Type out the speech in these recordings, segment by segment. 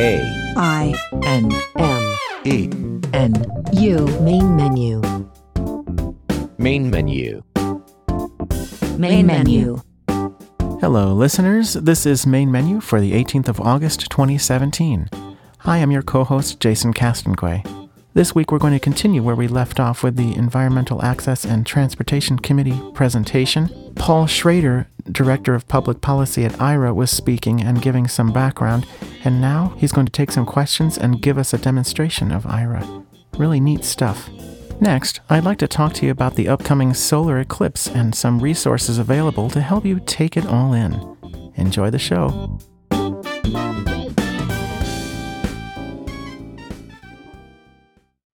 A I N M E N U Main menu. Main menu. Main menu. Hello, listeners. This is Main Menu for the 18th of August, 2017. Hi, I'm your co host, Jason Castonguay. This week, we're going to continue where we left off with the Environmental Access and Transportation Committee presentation. Paul Schroeder, Director of Public Policy at Aira, was speaking and giving some background, and now he's going to take some questions and give us a demonstration of Aira. Really neat stuff. Next, I'd like to talk to you about the upcoming solar eclipse and some resources available to help you take it all in. Enjoy the show.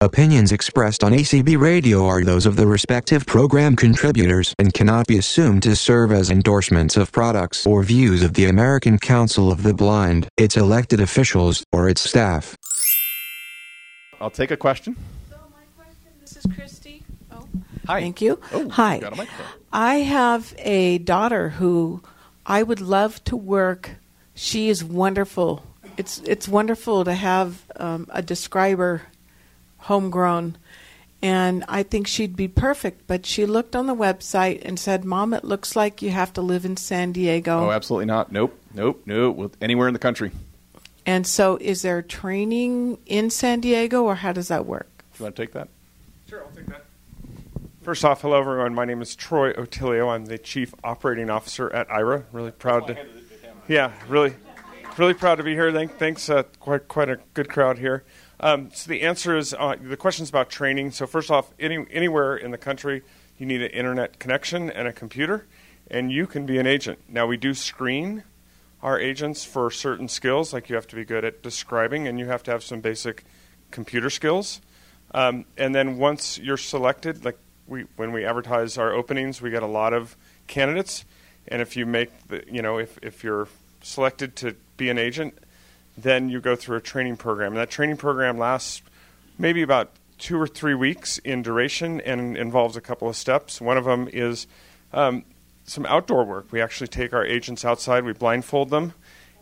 Opinions expressed on ACB Radio are those of the respective program contributors and cannot be assumed to serve as endorsements of products or views of the American Council of the Blind, its elected officials, or its staff. I'll take a question. This is Christy. Oh, Hi. thank you. Oh, Hi. got a microphone. I have a daughter who I would love to work. She is wonderful. It's it's wonderful to have um, a describer, homegrown, and I think she'd be perfect. But she looked on the website and said, "Mom, it looks like you have to live in San Diego." Oh, absolutely not. Nope. Nope. Nope. Well, Anywhere in the country. and so, is there training in San Diego, or how does that work? Do you want to take that? Sure, I'll take that. First off, hello everyone. My name is Troy Otillio. I'm the Chief Operating Officer at Aira. Really proud to, yeah, really, really proud to be here. Thank, thanks, uh, quite quite a good crowd here. Um, so the answer is uh, the question's about training. So first off, any, anywhere in the country, you need an internet connection and a computer, and you can be an agent. Now we do screen our agents for certain skills, like you have to be good at describing, and you have to have some basic computer skills. Um, and then once you're selected, like we when we advertise our openings, we get a lot of candidates. And if you make the, you know, if if you're selected to be an agent, then you go through a training program. And that training program lasts maybe about two or three weeks in duration and involves a couple of steps. One of them is um, some outdoor work. We actually take our agents outside, we blindfold them,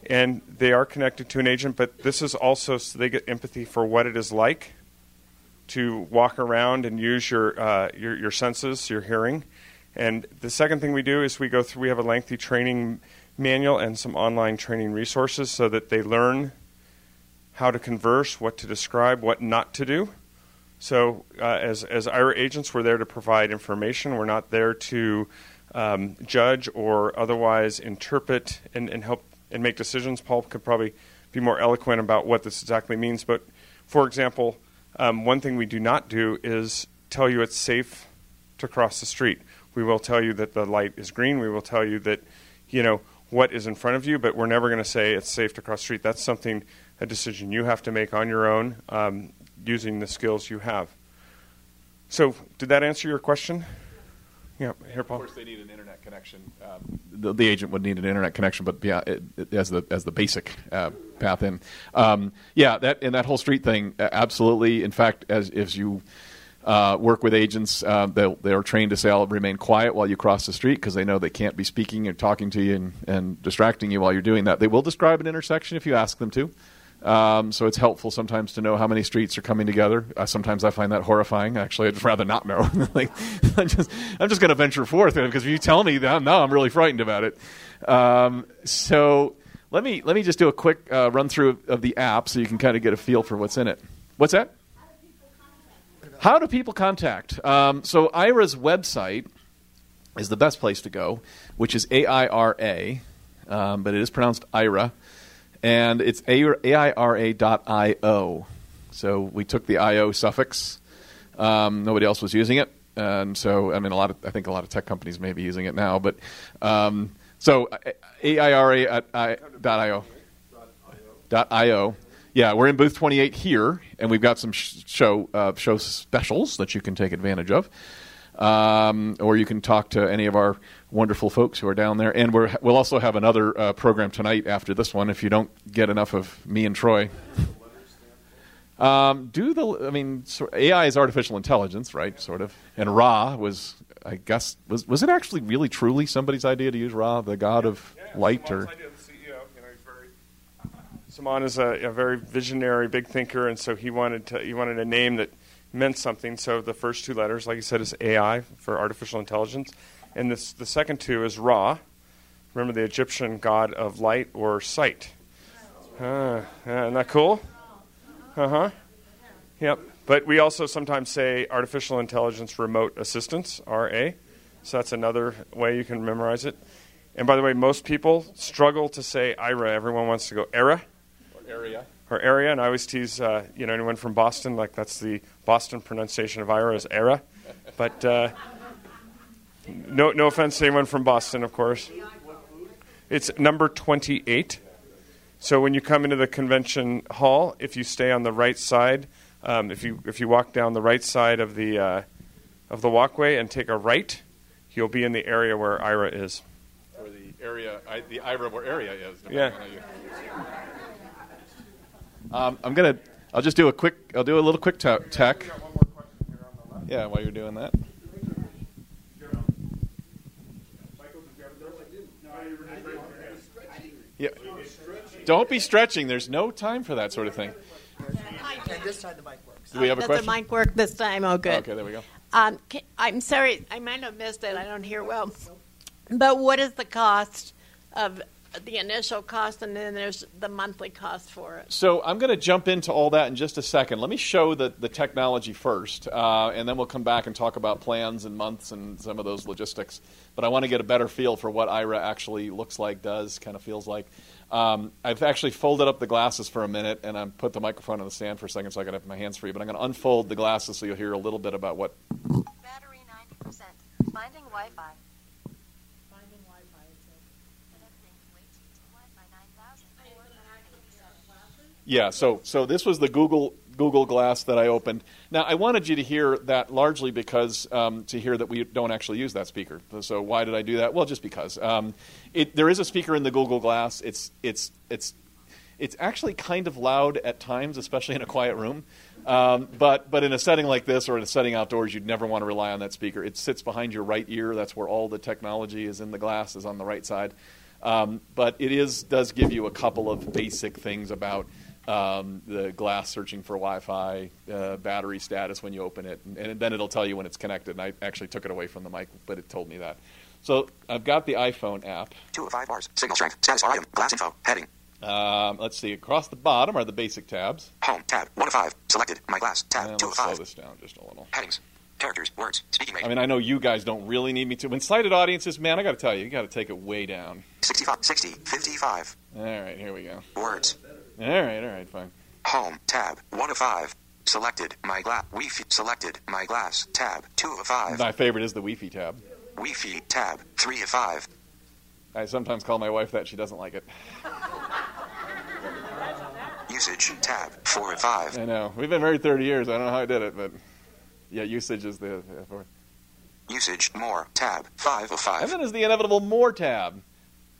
and they are connected to an agent. But this is also so they get empathy for what it is like to walk around and use your, uh, your your senses, your hearing. And the second thing we do is we go through. We have a lengthy training manual and some online training resources so that they learn how to converse, what to describe, what not to do. So, uh, as as Aira agents, we're there to provide information. We're not there to um, judge or otherwise interpret and, and help and make decisions. Paul could probably be more eloquent about what this exactly means. But, for example, um, one thing we do not do is tell you it's safe to cross the street. We will tell you that the light is green. We will tell you that, you know, what is in front of you, but we're never going to say it's safe to cross the street. That's something, a decision you have to make on your own um, using the skills you have. So, did that answer your question? Yeah, here, Paul. Of course, they need an internet connection. Um, the, the agent would need an internet connection, but yeah, it, it, as the as the basic uh, path in. Um, yeah, that and that whole street thing, uh, absolutely. In fact, as as you uh, work with agents, uh, they'll, they're trained to say, "I'll remain quiet while you cross the street," because they know they can't be speaking or talking to you and, and distracting you while you're doing that. They will describe an intersection if you ask them to. Um, so it's helpful sometimes to know how many streets are coming together. Uh, sometimes I find that horrifying. Actually, I'd rather not know. like, I'm just, I'm just going to venture forth because if you tell me that, now I'm really frightened about it. Um, so let me let me just do a quick uh, run through of the app so you can kind of get a feel for what's in it. What's that? How do people contact? Um, so Aira's website is the best place to go, which is A I R A, um, but it is pronounced Aira and it's aira.io. So we took the io suffix. Um, nobody else was using it, and so I mean, a lot of I think a lot of tech companies may be using it now. But um, so aira.io. Dot .io. Yeah, we're in booth 28 here, and we've got some sh- show uh, show specials that you can take advantage of. Um, or you can talk to any of our wonderful folks who are down there. And we will also have another uh, program tonight after this one if you don't get enough of me and Troy. Um, do the, I mean, so AI is artificial intelligence, right? Sort of. And Ra was, I guess, was, was it actually really truly somebody's idea to use Ra, the god of light? or Suman is a, a very visionary, big thinker, and so he wanted to he wanted a name that meant something. So the first two letters, like you said, is AI for artificial intelligence, and this, the second two is Ra. Remember the Egyptian god of light or sight. Uh, isn't that cool? Uh huh. Yep. But we also sometimes say artificial intelligence remote assistance, RA. So that's another way you can memorize it. And by the way, most people struggle to say Aira. Everyone wants to go ERA. Area. Or area. And I always tease, uh, you know, anyone from Boston, like that's the Boston pronunciation of Aira is ERA. But uh, no, no offense to anyone from Boston, of course. It's number 28. So when you come into the convention hall, if you stay on the right side, um, if you if you walk down the right side of the uh, of the walkway and take a right, you'll be in the area where Aira is. Or the area, I, the IRA where area is. depending Yeah. On how you- Um, I'm gonna. I'll just do a quick. I'll do a little quick ta- tech. Yeah, while you're doing that. Yeah. Don't be stretching. There's no time for that sort of thing. this time the mic works. Do we have a Does question? the mic work this time? Oh, good. Okay, there we go. Um, ca- I'm sorry, I might have missed it. I don't hear well. But what is the cost of the initial cost, and then there's the monthly cost for it? So I'm going to jump into all that in just a second. Let me show the, the technology first, uh, and then we'll come back and talk about plans and months and some of those logistics. But I want to get a better feel for what Aira actually looks like, does, kind of feels like. Um, I've actually folded up the glasses for a minute, and I put the microphone on the stand for a second so I can have my hands free. But I'm going to unfold the glasses so you'll hear a little bit about what. Battery 90%. Finding Wi-Fi. Finding Wi-Fi. Connecting to AT&T Wi-Fi 9000. Yeah, so so this was the Google Google Glass that I opened. Now I wanted you to hear that largely because um, to hear that we don't actually use that speaker. So why did I do that? Well, just because um, it, there is a speaker in the Google Glass. It's it's it's it's actually kind of loud at times, especially in a quiet room. Um, but but in a setting like this or in a setting outdoors, you'd never want to rely on that speaker. It sits behind your right ear. That's where all the technology is in the glass is on the right side. Um, but it is does give you a couple of basic things about um, the glass searching for Wi-Fi, uh, battery status when you open it, and, and then it'll tell you when it's connected. And I actually took it away from the mic, but it told me that. So I've got the iPhone app. Two of five bars. Signal strength. Status item. Glass info. Heading. Um, let's see. Across the bottom are the basic tabs. Home. Tab. One of five. Selected. My glass. Tab. And Two let's slow this down just a little. Headings. Characters. Words. Speaking rate. I mean, I know you guys don't really need me to. When sighted audiences, man, I got to tell you, you got to take it way down. 65. 60. 55. All right, here we go. Words. All right, all right, fine. Home. Tab. One of five. Selected. My glass. Wi-Fi. Selected. My glass. Tab. Two of five. My favorite is the Wi-Fi tab. Wi-Fi. Tab. Three of five. I sometimes call my wife that. She doesn't like it. Usage. Tab. Four of five. I know. We've been married 30 years. I don't know how I did it, but yeah, usage is the. for- Usage. More. Tab. Five of five. and then is the inevitable more tab.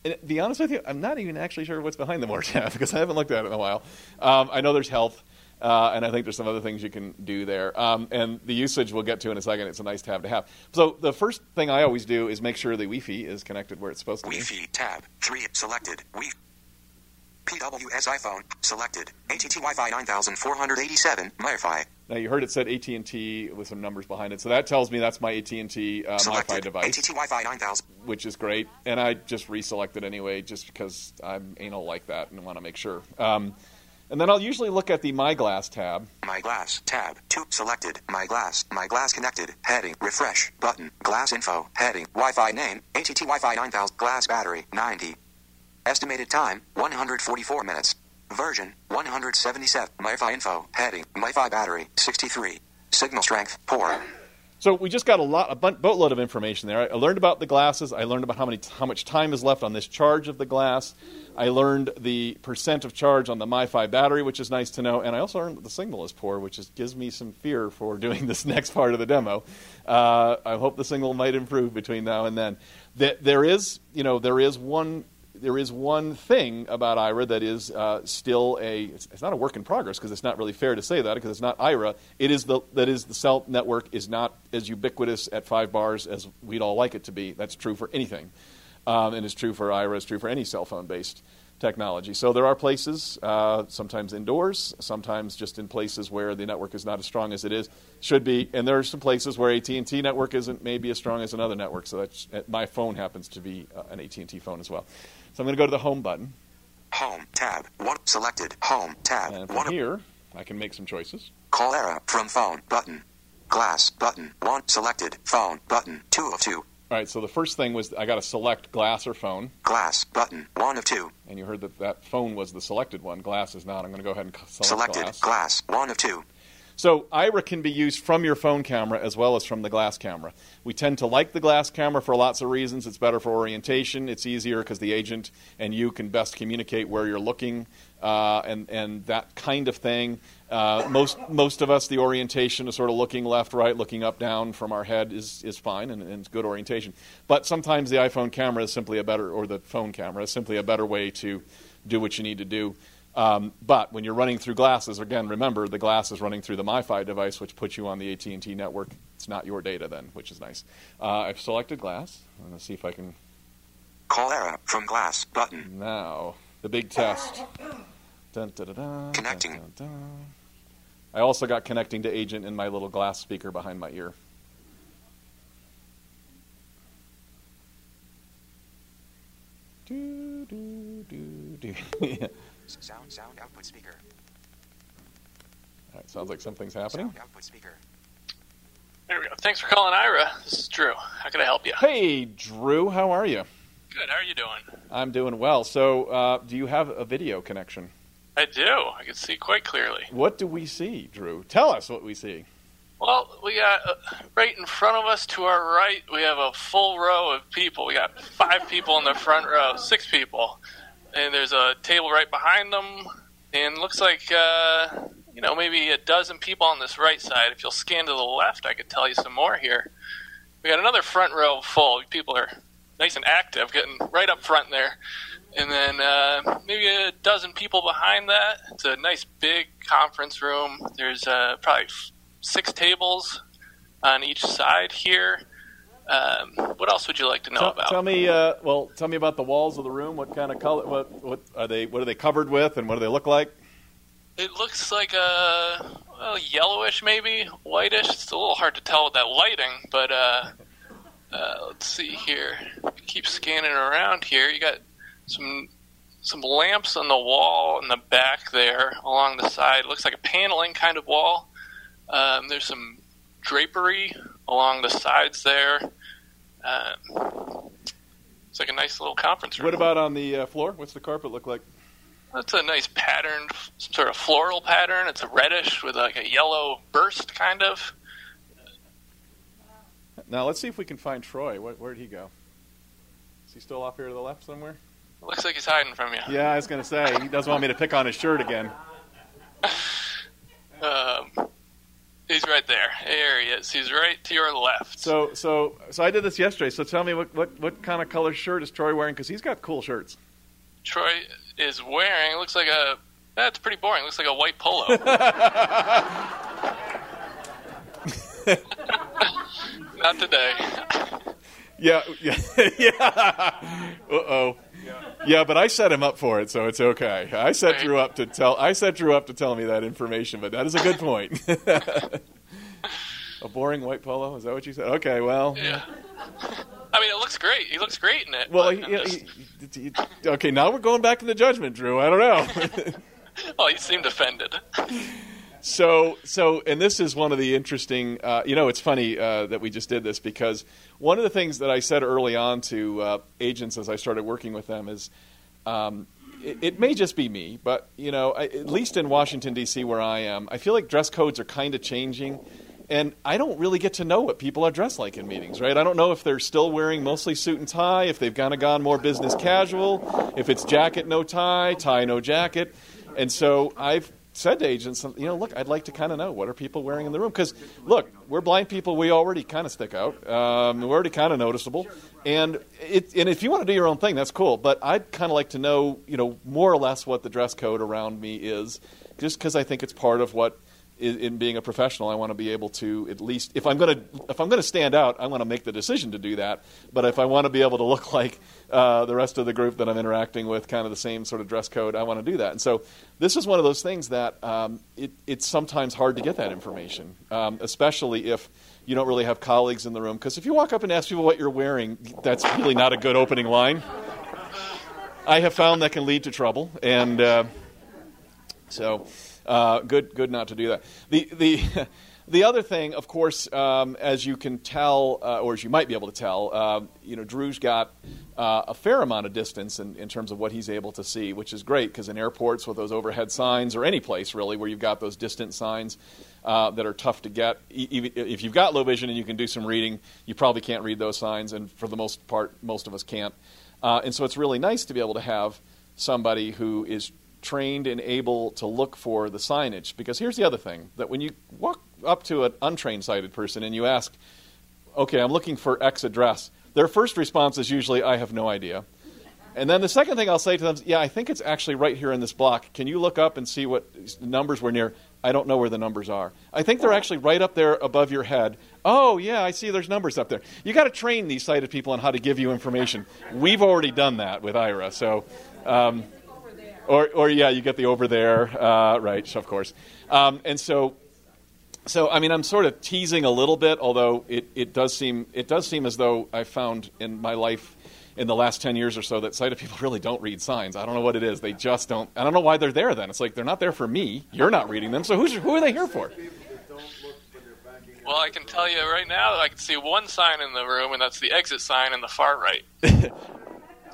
And to be honest with you, I'm not even actually sure what's behind the more tab because I haven't looked at it in a while. Um, I know there's health, uh, and I think there's some other things you can do there. Um, and the usage we'll get to in a second. It's a nice tab to have. So the first thing I always do is make sure the Wi-Fi is connected where it's supposed to be. Wi-Fi. Tab. Three. Selected. Wi. PWS iPhone. Selected. ATT Wi-Fi 9487. MiFi. Now you heard it said AT and T with some numbers behind it, so that tells me that's my AT and T uh, MiFi device. ATT Wi-Fi 9000. which is great. And I just reselected anyway, just because I'm anal like that and want to make sure. Um, and then I'll usually look at the My Glass tab. My glass. Tab. Two. Selected. My glass. My glass connected. Heading. Refresh. Button. Glass info. Heading. Wi-Fi name. ATT Wi-Fi 9000. Glass battery. 90. Estimated time. 144 minutes. Version. 177. MiFi info. Heading. MiFi battery. 63. Signal strength. Poor. So we just got a lot, a boatload of information there. I learned about the glasses. I learned about how many, how much time is left on this charge of the glass. I learned the percent of charge on the MiFi battery, which is nice to know. And I also learned that the signal is poor, which is, gives me some fear for doing this next part of the demo. Uh, I hope the signal might improve between now and then. That there is, you know, there is one there is one thing about Aira that is uh, still a it's, it's not a work in progress because it's not really fair to say that because it's not Aira. It is the that is the cell network is not as ubiquitous at five bars as we'd all like it to be. That's true for anything, um, and it's true for Aira. It's true for any cell phone based technology. So there are places, uh, sometimes indoors, sometimes just in places where the network is not as strong as it is should be, and there are some places where AT and T network isn't maybe as strong as another network. So that's uh, my phone happens to be uh, an AT and T phone as well. So I'm going to go to the home button, Home tab. One selected. Home tab. and One from here I can make some choices. call era from phone button. Glass button. One selected. Phone button. Two of two. All right. So the first thing was I got to select glass or phone, Glass button. One of two. and you heard that that phone was the selected one. Glass is not. I'm going to go ahead and select Selected. glass. Glass. One of two. So Aira can be used from your phone camera as well as from the glass camera. We tend to like the glass camera for lots of reasons. It's better for orientation. It's easier because the agent and you can best communicate where you're looking uh, and and that kind of thing. Uh, most most of us, the orientation is sort of looking left, right, looking up, down from our head is is fine and, and it's good orientation. But sometimes the iPhone camera is simply a better, or the phone camera is simply a better way to do what you need to do. Um, but when you're running through glasses, again, remember the glass is running through the MiFi device, which puts you on the AT&T network. It's not your data then, which is nice. Uh, I've selected glass. I'm going to see if I can Call era from glass button. now the big test. Dun, dun, dun, Connecting. I also got connecting to agent in my little glass speaker behind my ear. Do, do, do, do. Yeah. Sound sound output speaker. All right, sounds like something's happening. Sound output speaker. There we go. Thanks for calling Aira. This is Drew. How can I help you? Hey, Drew, how are you? Good. How are you doing? I'm doing well. So, uh, do you have a video connection? I do. I can see quite clearly. What do we see, Drew? Tell us what we see. Well, we got uh, right in front of us to our right, we have a full row of people. We got five people in the front row, six people. And there's a table right behind them. And looks like, uh, you know, maybe a dozen people on this right side. If you'll scan to the left, I could tell you some more here. We got another front row full. People are nice and active, getting right up front there. And then uh, maybe a dozen people behind that. It's a nice big conference room. There's uh, probably six tables on each side here. Um, what else would you like to know tell, about? tell me, uh, well, tell me about the walls of the room. What kind of color? What, what are they? What are they covered with, and what do they look like? It looks like a well, yellowish, maybe whitish. It's a little hard to tell with that lighting, but uh, uh, let's see here. Keep scanning around here. You got some some lamps on the wall in the back there, along the side. looks like a paneling kind of wall. Um, there's some drapery along the sides there. Um, it's like a nice little conference room. What about on the uh, floor? What's the carpet look like? That's a nice pattern, some sort of floral pattern. It's a reddish with like a yellow burst, kind of. Now let's see if we can find Troy. Where, where'd he go? Is he still off here to the left somewhere? Looks like he's hiding from you. Yeah, I was going to say he doesn't want me to pick on his shirt again. Um, he's right there. There he is. He's right to your left. So, so, so I did this yesterday. So tell me what, what, what kind of color shirt is Troy wearing? Because he's got cool shirts. Troy is wearing. Looks like a. That's pretty boring. Looks like a white polo. Not today. Yeah, yeah, yeah. Uh oh. Yeah, but I set him up for it, so it's okay. I set Drew up to tell. I set Drew up to tell me that information, but that is a good point. a boring white polo? Is that what you said? Okay, well. Yeah. I mean, it looks great. He looks great in it. Well, he, just- he- he- okay. Now we're going back to the judgment, Drew. I don't know. oh, he seemed offended. So, so, and this is one of the interesting. Uh, you know, it's funny uh, that we just did this because one of the things that I said early on to uh, agents as I started working with them is, um, it, it may just be me, but you know, I, at least in Washington D.C. where I am, I feel like dress codes are kind of changing. And I don't really get to know what people are dressed like in meetings, right? I don't know if they're still wearing mostly suit and tie, if they've kind of gone more business casual, if it's jacket, no tie, tie, no jacket. And so I've said to agents, you know, look, I'd like to kind of know what are people wearing in the room because, look, we're blind people. We already kind of stick out. Um, we're already kind of noticeable, and it, and if you want to do your own thing, that's cool. But I'd kind of like to know, you know, more or less what the dress code around me is, just because I think it's part of what in, in being a professional, I want to be able to at least, if I'm going to, if I'm going to stand out, I want to make the decision to do that. But if I want to be able to look like uh, the rest of the group that I'm interacting with, kind of the same sort of dress code, I want to do that. And so this is one of those things that um, it, it's sometimes hard to get that information, um, especially if you don't really have colleagues in the room. Because if you walk up and ask people what you're wearing, that's really not a good opening line. I have found that can lead to trouble, and uh, so uh, good, good not to do that. The the the other thing, of course, um, as you can tell, uh, or as you might be able to tell, uh, you know, Drew's got uh, a fair amount of distance in, in terms of what he's able to see, which is great because in airports with those overhead signs, or any place really where you've got those distant signs. Uh, that are tough to get. If you've got low vision and you can do some reading, you probably can't read those signs, and for the most part, most of us can't. Uh, and so it's really nice to be able to have somebody who is trained and able to look for the signage. Because here's the other thing that when you walk up to an untrained sighted person and you ask, okay, I'm looking for X address, their first response is usually, I have no idea. And then the second thing I'll say to them is, yeah, I think it's actually right here in this block. Can you look up and see what numbers were near? I don't know where the numbers are. I think they're actually right up there above your head. Oh, yeah, I see there's numbers up there. You got to train these sighted people on how to give you information. We've already done that with Aira. So, um, or, or yeah, you get the over there, uh, right, of course. Um, and so, so I mean, I'm sort of teasing a little bit, although it, it does seem it does seem as though I found in my life in the last 10 years or so that sighted people really don't read signs. I don't know what it is. They just don't. I don't know why they're there then. It's like they're not there for me. You're not reading them. So who's, who are they here for? Well, I can tell you right now that I can see one sign in the room, and that's the exit sign in the far right.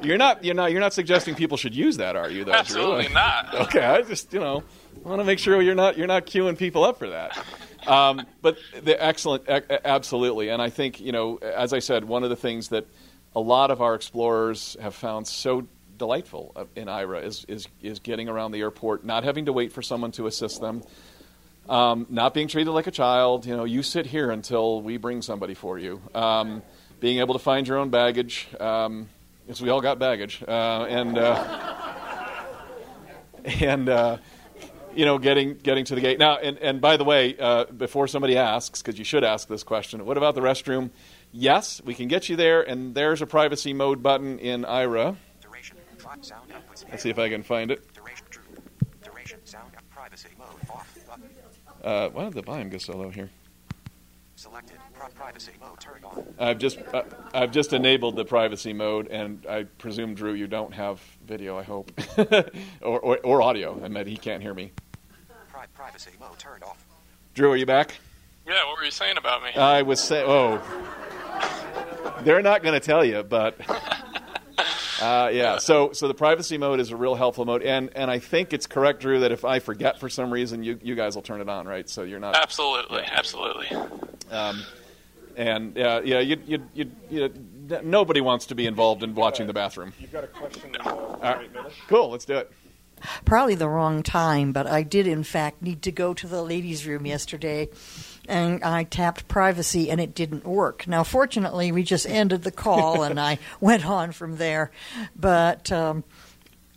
you're not, you're not, you're not suggesting people should use that, are you? Though, Absolutely Drew? not. Okay, I just, you know, want to make sure you're not, you're not queuing people up for that. Um, but the excellent, absolutely, and I think, you know, as I said, one of the things that a lot of our explorers have found so delightful in Aira is, is, is getting around the airport, not having to wait for someone to assist them, um, not being treated like a child. You know, you sit here until we bring somebody for you. Um, being able to find your own baggage, um, because we all got baggage, uh, and uh, and uh, you know, getting getting to the gate now. And and by the way, uh, before somebody asks, because you should ask this question, what about the restroom? Yes, we can get you there, and there's a privacy mode button in Aira. Let's see if I can find it. Uh, why did the volume go so low here? Selected privacy mode turned on. I've just uh, I've just enabled the privacy mode, and I presume Drew, you don't have video. I hope, or, or, or audio. I mean, he can't hear me. Privacy mode turned off. Drew, are you back? Yeah, what were you saying about me? I was saying, oh, they're not going to tell you, but uh, yeah. So, so the privacy mode is a real helpful mode, and and I think it's correct, Drew, that if I forget for some reason, you you guys will turn it on, right? So you're not absolutely, yeah. absolutely. Um, and uh, yeah, you, you, you, you, nobody wants to be involved in watching the bathroom. You've got a question. No. Uh, cool, let's do it probably the wrong time, but I did in fact need to go to the ladies' room yesterday and I tapped privacy and it didn't work. Now, fortunately, we just ended the call and I went on from there. But um,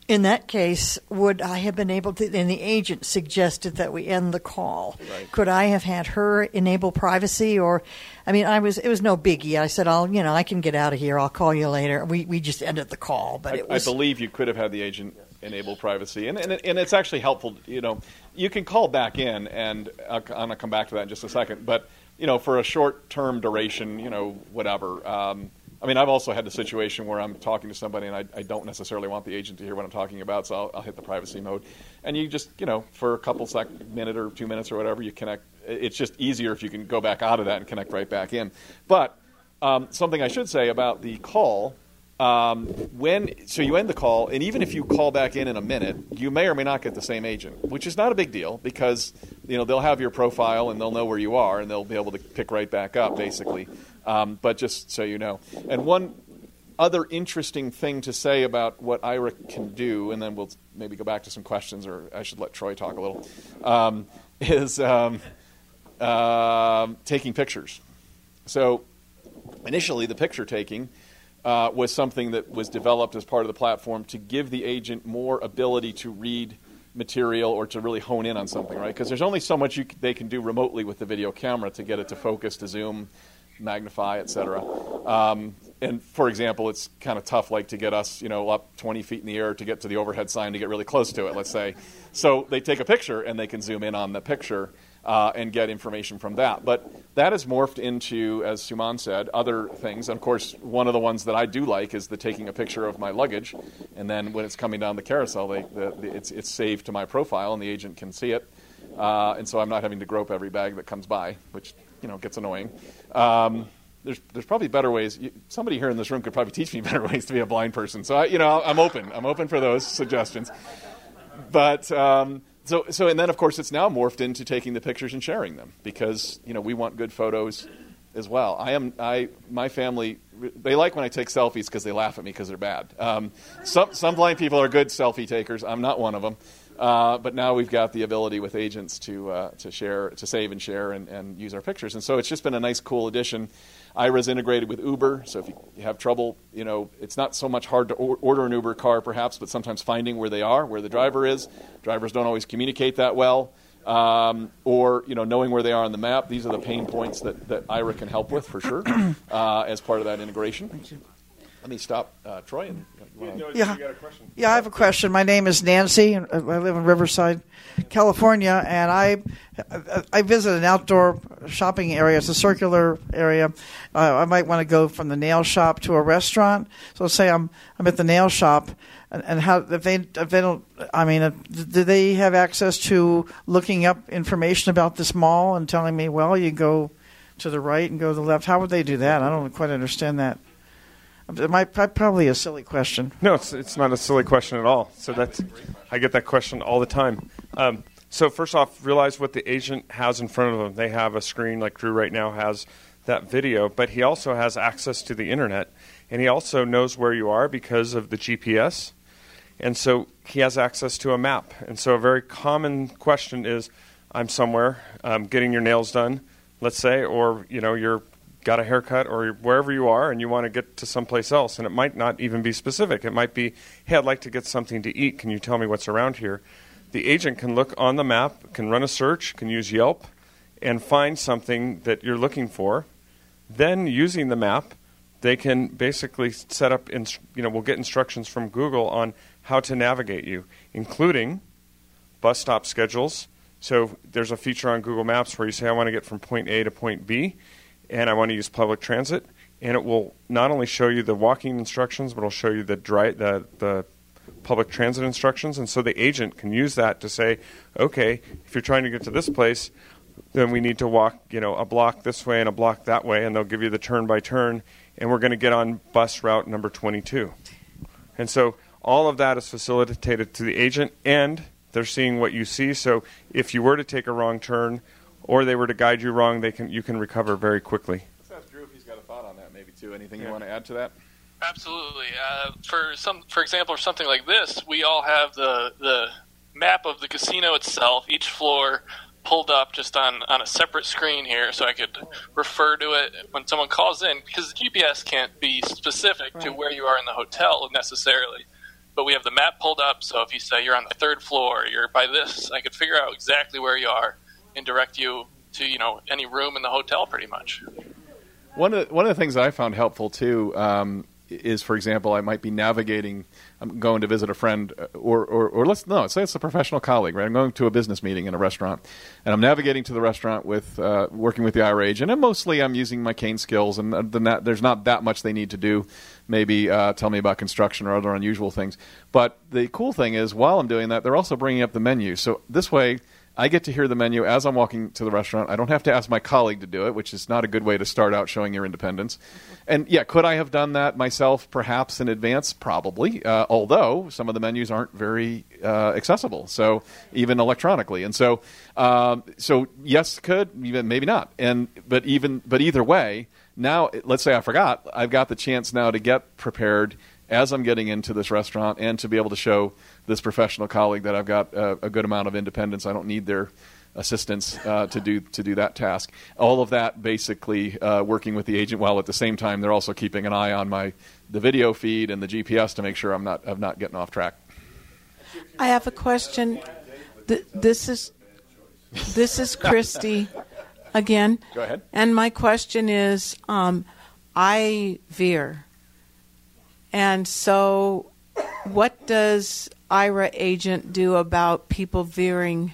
in that case, would I have been able to? And the agent suggested that we end the call. Right. Could I have had her enable privacy, or? I mean, I was. It was no biggie. I said, "I'll, you know, I can get out of here. I'll call you later." We we just ended the call, but I, it was. I believe you could have had the agent enable privacy, and and, and it's actually helpful. You know, you can call back in, and I'll, I'm to come back to that in just a second. But you know, for a short term duration, you know, whatever. Um, I mean, I've also had the situation where I'm talking to somebody and I, I don't necessarily want the agent to hear what I'm talking about, so I'll, I'll, hit the privacy mode. And you just, you know, for a couple sec, minute or two minutes or whatever, you connect. It's just easier if you can go back out of that and connect right back in. But um, something I should say about the call um, when so you end the call, and even if you call back in in a minute, you may or may not get the same agent, which is not a big deal because you know they'll have your profile and they'll know where you are and they'll be able to pick right back up, basically. Um, but just so you know, and one other interesting thing to say about what Aira can do, and then we'll maybe go back to some questions, or I should let Troy talk a little, um, is uh, taking pictures. So initially, the picture taking uh, was something that was developed as part of the platform to give the agent more ability to read material or to really hone in on something, right? Because there's only so much c- they can do remotely with the video camera to get it to focus, to zoom, magnify, etc. Um, and for example, it's kind of tough, like to get us, you know, up 20 feet in the air to get to the overhead sign to get really close to it. Let's say, so they take a picture and they can zoom in on the picture uh, and get information from that. But that has morphed into, as Suman said, other things. And of course, one of the ones that I do like is the taking a picture of my luggage, and then when it's coming down the carousel, they, the, the, it's, it's saved to my profile, and the agent can see it. Uh, and so I'm not having to grope every bag that comes by, which you know gets annoying. Um, there's, there's probably better ways. You, somebody here in this room could probably teach me better ways to be a blind person. So I, you know, I'm open. I'm open for those suggestions. But um, so, so, and then of course it's now morphed into taking the pictures and sharing them because you know we want good photos as well. I am, I, my family, they like when I take selfies because they laugh at me because they're bad. Um, some, some blind people are good selfie takers. I'm not one of them. Uh, but now we've got the ability with agents to uh, to share, to save and share, and, and use our pictures. And so it's just been a nice, cool addition. Aira's integrated with Uber, so if you, you have trouble, you know, it's not so much hard to order an Uber car, perhaps, but sometimes finding where they are, where the driver is. Drivers don't always communicate that well, um, or you know, knowing where they are on the map. These are the pain points that, that Aira can help with for sure, uh, as part of that integration. Let me stop, uh, Troy. And, you wanna- Yeah. Yeah, I have a question. My name is Nancy. and I live in Riverside, California, and I I visit an outdoor shopping area. It's a circular area. Uh, I might want to go from the nail shop to a restaurant. So say I'm I'm at the nail shop, and, and how if they if they don't, I mean, uh, do they have access to looking up information about this mall and telling me, well, you go to the right and go to the left? How would they do that? I don't quite understand that. Might probably a silly question. No, it's, it's not a silly question at all. So that's I get that question all the time. Um, so first off, realize what the agent has in front of them. They have a screen like Drew right now has that video, but he also has access to the internet, and he also knows where you are because of the GPS, and so he has access to a map. And so a very common question is, I'm somewhere, um, getting your nails done, let's say, or you know you're got a haircut or wherever you are and you want to get to someplace else and it might not even be specific. It might be hey i'd like to get something to eat. Can you tell me what's around here? The agent can look on the map can run a search can use yelp and find something that you're looking for. Then using the map they can basically set up inst- you know we'll get instructions from google on how to navigate you including bus stop schedules. So there's a feature on google maps where you say i want to get from point a to point b and I want to use public transit, and it will not only show you the walking instructions, but it'll show you the dry, the the public transit instructions, and so the agent can use that to say, okay, if you're trying to get to this place, then we need to walk, you know, a block this way and a block that way, and they'll give you the turn by turn, and we're going to get on bus route number 22. And so all of that is facilitated to the agent, and they're seeing what you see. So if you were to take a wrong turn, or they were to guide you wrong, they can you can recover very quickly. Let's ask Drew if he's got a thought on that, maybe too. Anything you want to add to that? Absolutely. Uh, for some, for example, for something like this, we all have the the map of the casino itself, each floor pulled up just on on a separate screen here, so I could refer to it when someone calls in. Because the GPS can't be specific to where you are in the hotel necessarily, but we have the map pulled up. So if you say you're on the third floor, you're by this, I could figure out exactly where you are and direct you to you know any room in the hotel, pretty much. One of the, one of the things I found helpful too um, is, for example, I might be navigating. I'm going to visit a friend, uh, or or, or let's no, say it's a professional colleague, right? I'm going to a business meeting in a restaurant, and I'm navigating to the restaurant with uh, working with the Aira agent, and mostly I'm using my cane skills, and uh, the there's not that much they need to do. Maybe uh, tell me about construction or other unusual things. But the cool thing is, while I'm doing that, they're also bringing up the menu. So this way. I get to hear the menu as I'm walking to the restaurant. I don't have to ask my colleague to do it, which is not a good way to start out showing your independence. And yeah, could I have done that myself perhaps in advance? Probably. Uh, although some of the menus aren't very uh, accessible, so even electronically. And so, um, so yes, could even maybe not. And but even but either way, now let's say I forgot, I've got the chance now to get prepared as I'm getting into this restaurant and to be able to show this professional colleague that I've got a, a good amount of independence. I don't need their assistance uh, to do to do that task. All of that basically uh, working with the agent while at the same time they're also keeping an eye on my the video feed and the GPS to make sure I'm not I'm not getting off track. I have a question. Th- this is this is Christy again. Go ahead. And my question is, um, I veer, and so what does Aira agent do about people veering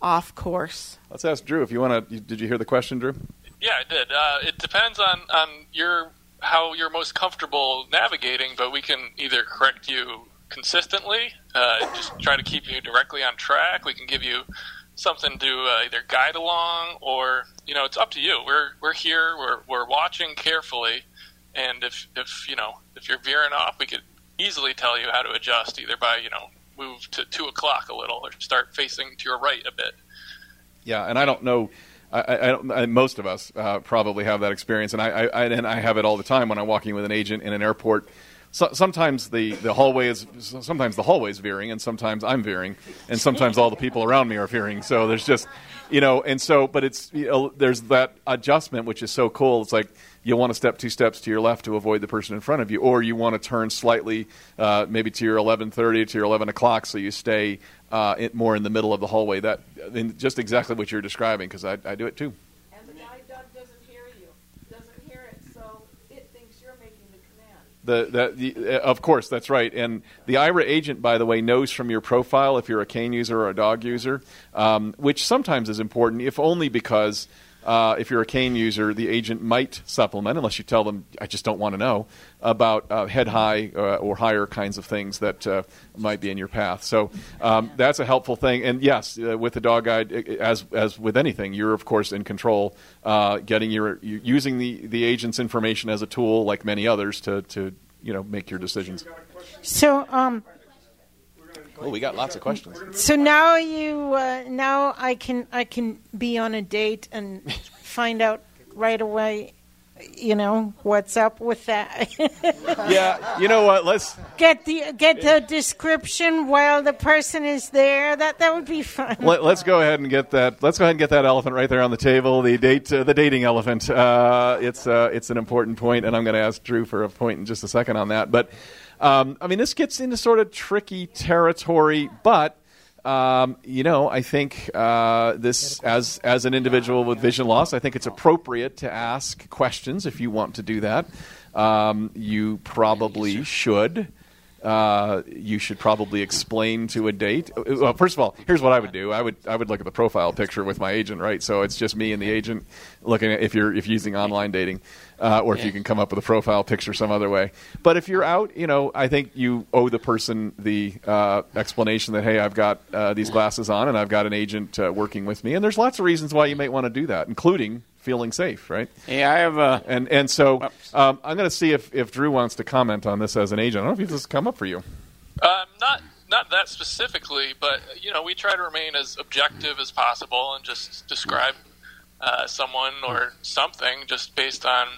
off course? Let's ask Drew if you want to. Did you hear the question, Drew? Yeah, I did. Uh, it depends on on your how you're most comfortable navigating, but we can either correct you consistently, uh, just try to keep you directly on track. We can give you something to uh, either guide along, or you know, it's up to you. We're we're here. We're we're watching carefully, and if if you know if you're veering off, we could easily tell you how to adjust, either by you know move to two o'clock a little, or start facing to your right a bit. Yeah, and I don't know. I, I don't, I, most of us uh, probably have that experience, and I, I, and I have it all the time when I'm walking with an agent in an airport. So, sometimes the, the hallway is sometimes the hallway is veering, and sometimes I'm veering, and sometimes all the people around me are veering. So there's just, you know, and so but it's you know, there's that adjustment which is so cool. It's like you want to step two steps to your left to avoid the person in front of you, or you want to turn slightly, uh, maybe to your 11:30 to your 11 o'clock, so you stay uh, more in the middle of the hallway. That just exactly what you're describing because I, I do it too. And the guide dog doesn't hear you, doesn't hear it, so it thinks you're making the command. The, the, uh, of course, that's right. And the Aira agent, by the way, knows from your profile if you're a cane user or a dog user, um, which sometimes is important, if only because uh, if you're a cane user, the agent might supplement, unless you tell them, I just don't want to know, about uh, head high uh, or higher kinds of things that uh, might be in your path. So um, that's a helpful thing. And yes, uh, with the dog guide, as, as with anything, you're, of course, in control, uh, getting your, using the, the agent's information as a tool, like many others, to, to you know, make your decisions. So, um, Oh, we got lots of questions. so now you uh, now I can I can be on a date and find out right away, you know what's up with that. yeah, you know what? Let's get the get the description while the person is there. That that would be fun. Let, us go ahead and get that. Let's go ahead and get that elephant right there on the table. The date, uh, the dating elephant. Uh, it's uh, it's an important point, and I'm going to ask Drew for a point in just a second on that. But um, I mean, this gets into sort of tricky territory, but. Um, you know, I think uh, this, as as an individual with vision loss, I think it's appropriate to ask questions if you want to do that. Um, you probably should. Uh, you should probably explain to a date. Well, first of all, here's what I would do. I would I would look at the profile picture with my agent, right? So it's just me and the agent looking at if you're if you're using online dating, uh, or if you can come up with a profile picture some other way. But if you're out, you know, I think you owe the person the uh, explanation that hey, I've got uh, these glasses on and I've got an agent uh, working with me, and there's lots of reasons why you might want to do that, including feeling safe, right? Yeah, I have a. And and so um, I'm going to see if, if Drew wants to comment on this as an agent. I don't know if this has come up for you. Um, not not that specifically, but you know, we try to remain as objective as possible and just describe uh, someone or something just based on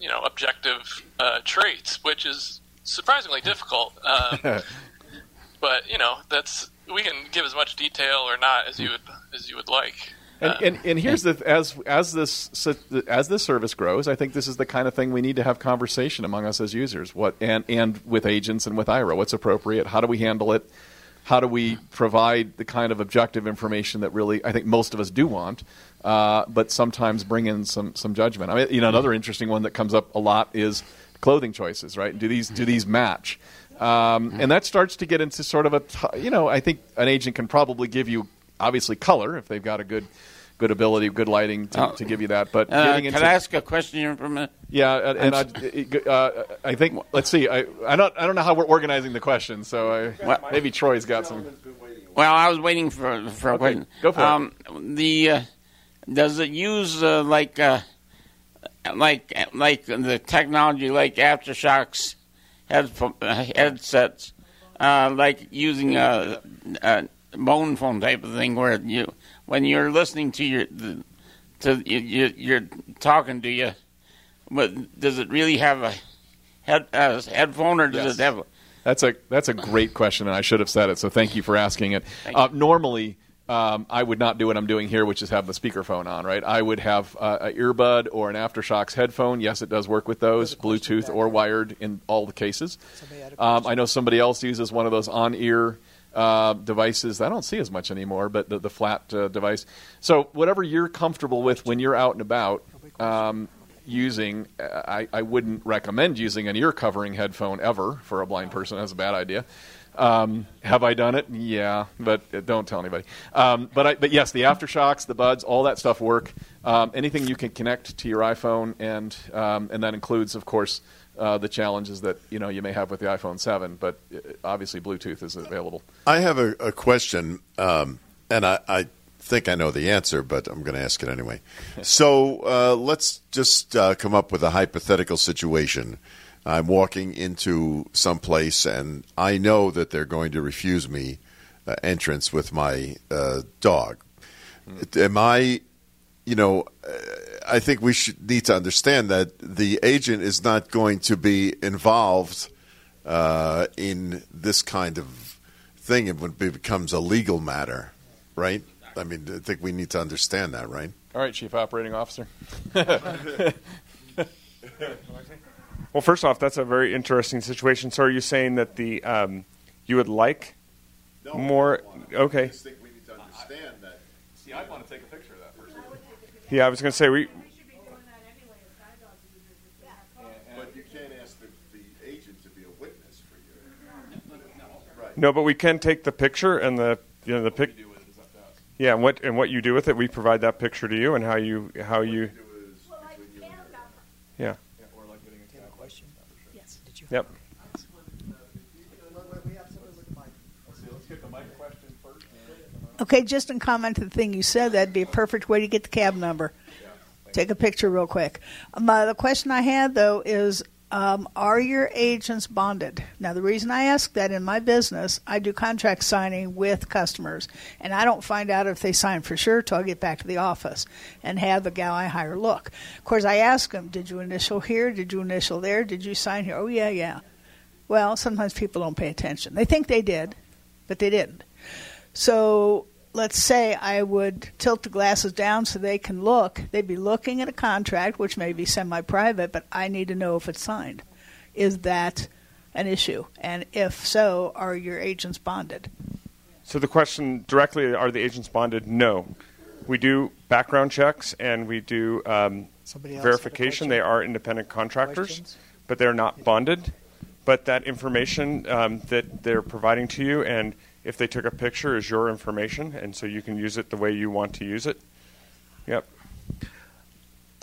you know objective uh, traits, which is surprisingly difficult. Um, but you know, that's we can give as much detail or not as you would as you would like. And, and, and here's the as as this as this service grows, I think this is the kind of thing we need to have conversation among us as users. What and and with agents and with Aira, what's appropriate? How do we handle it? How do we provide the kind of objective information that really I think most of us do want, uh, but sometimes bring in some some judgment. I mean, you know, another interesting one that comes up a lot is clothing choices. Right? Do these do these match? Um, and that starts to get into sort of a t- you know I think an agent can probably give you obviously color if they've got a good good ability, good lighting to, Oh. to give you that. But Uh, can into I ask a question here for a yeah, and, and I, uh, I think let's see. I I don't I don't know how we're organizing the questions, so I, What? maybe Troy's got some. Well, I was waiting for for a question. go for it. um, The uh, does it use uh, like uh, like like the technology like AfterShokz head, headsets, uh, like using a, a bone phone type of thing where you when you're listening to your the, to you, you, you're talking to you, but does it really have a head uh, headphone or does Yes. it have? A, That's a that's a great question, and I should have said it. So thank you for asking it. Uh, normally, um, I would not do what I'm doing here, which is have the speakerphone on. Right? I would have uh, an earbud or an AfterShokz headphone. Yes, it does work with those, Bluetooth or wired in all the cases. Um, I know somebody else uses one of those on-ear uh, devices. I don't see as much anymore, but the, the flat uh, device. So whatever you're comfortable with when you're out and about. Um, using, uh, I, I wouldn't recommend using an ear covering headphone ever for a blind person. That's a bad idea. Um, have I done it? Yeah, but uh, don't tell anybody. Um, but I, but yes, the AfterShokz, the buds, all that stuff work. Um, anything you can connect to your iPhone, and um, and that includes, of course, uh, the challenges that you know you may have with the iPhone 7. But uh, obviously, Bluetooth is available. I have a, a question, um, and I, I think I know the answer, but I'm going to ask it anyway. so uh, let's just uh, come up with a hypothetical situation. I'm walking into some place, and I know that they're going to refuse me uh, entrance with my uh, dog. Am I, you know, uh, I think we should need to understand that the agent is not going to be involved uh, in this kind of thing when it becomes a legal matter, right? I mean, I think we need to understand that, right? All right, Chief Operating Officer. Well, first off, that's a very interesting situation. So, are you saying that the um, you would like more? Okay. I just think we need to understand that. See, I want to take a picture of that person. Yeah, I was going to say we. But you can't ask the, the agent to be a witness for you. Right. No, but we can take the picture and the you know the pic. Yeah, and what and what you do with it, we provide that picture to you and how you how you. Yeah. Yep. Okay, just in comment to the thing you said, that'd be a perfect way to get the cab number. Take a picture real quick. Um, uh, the question I had though is, um, are your agents bonded? Now, the reason I ask that in my business, I do contract signing with customers, and I don't find out if they sign for sure till I get back to the office and have the gal I hire look. Of course, I ask them, did you initial here? Did you initial there? Did you sign here? Oh, yeah, yeah. Well, sometimes people don't pay attention. They think they did, but they didn't. So let's say I would tilt the glasses down so they can look. They'd be looking at a contract, which may be semi private, but I need to know if it's signed. Is that an issue? And if so, are your agents bonded? So the question directly: Are the agents bonded? No. We do background checks and we do um, Somebody else have a verification. They are independent contractors, but they're not bonded. But that information um, that they're providing to you, and if they took a picture, is your information, and so you can use it the way you want to use it. Yep.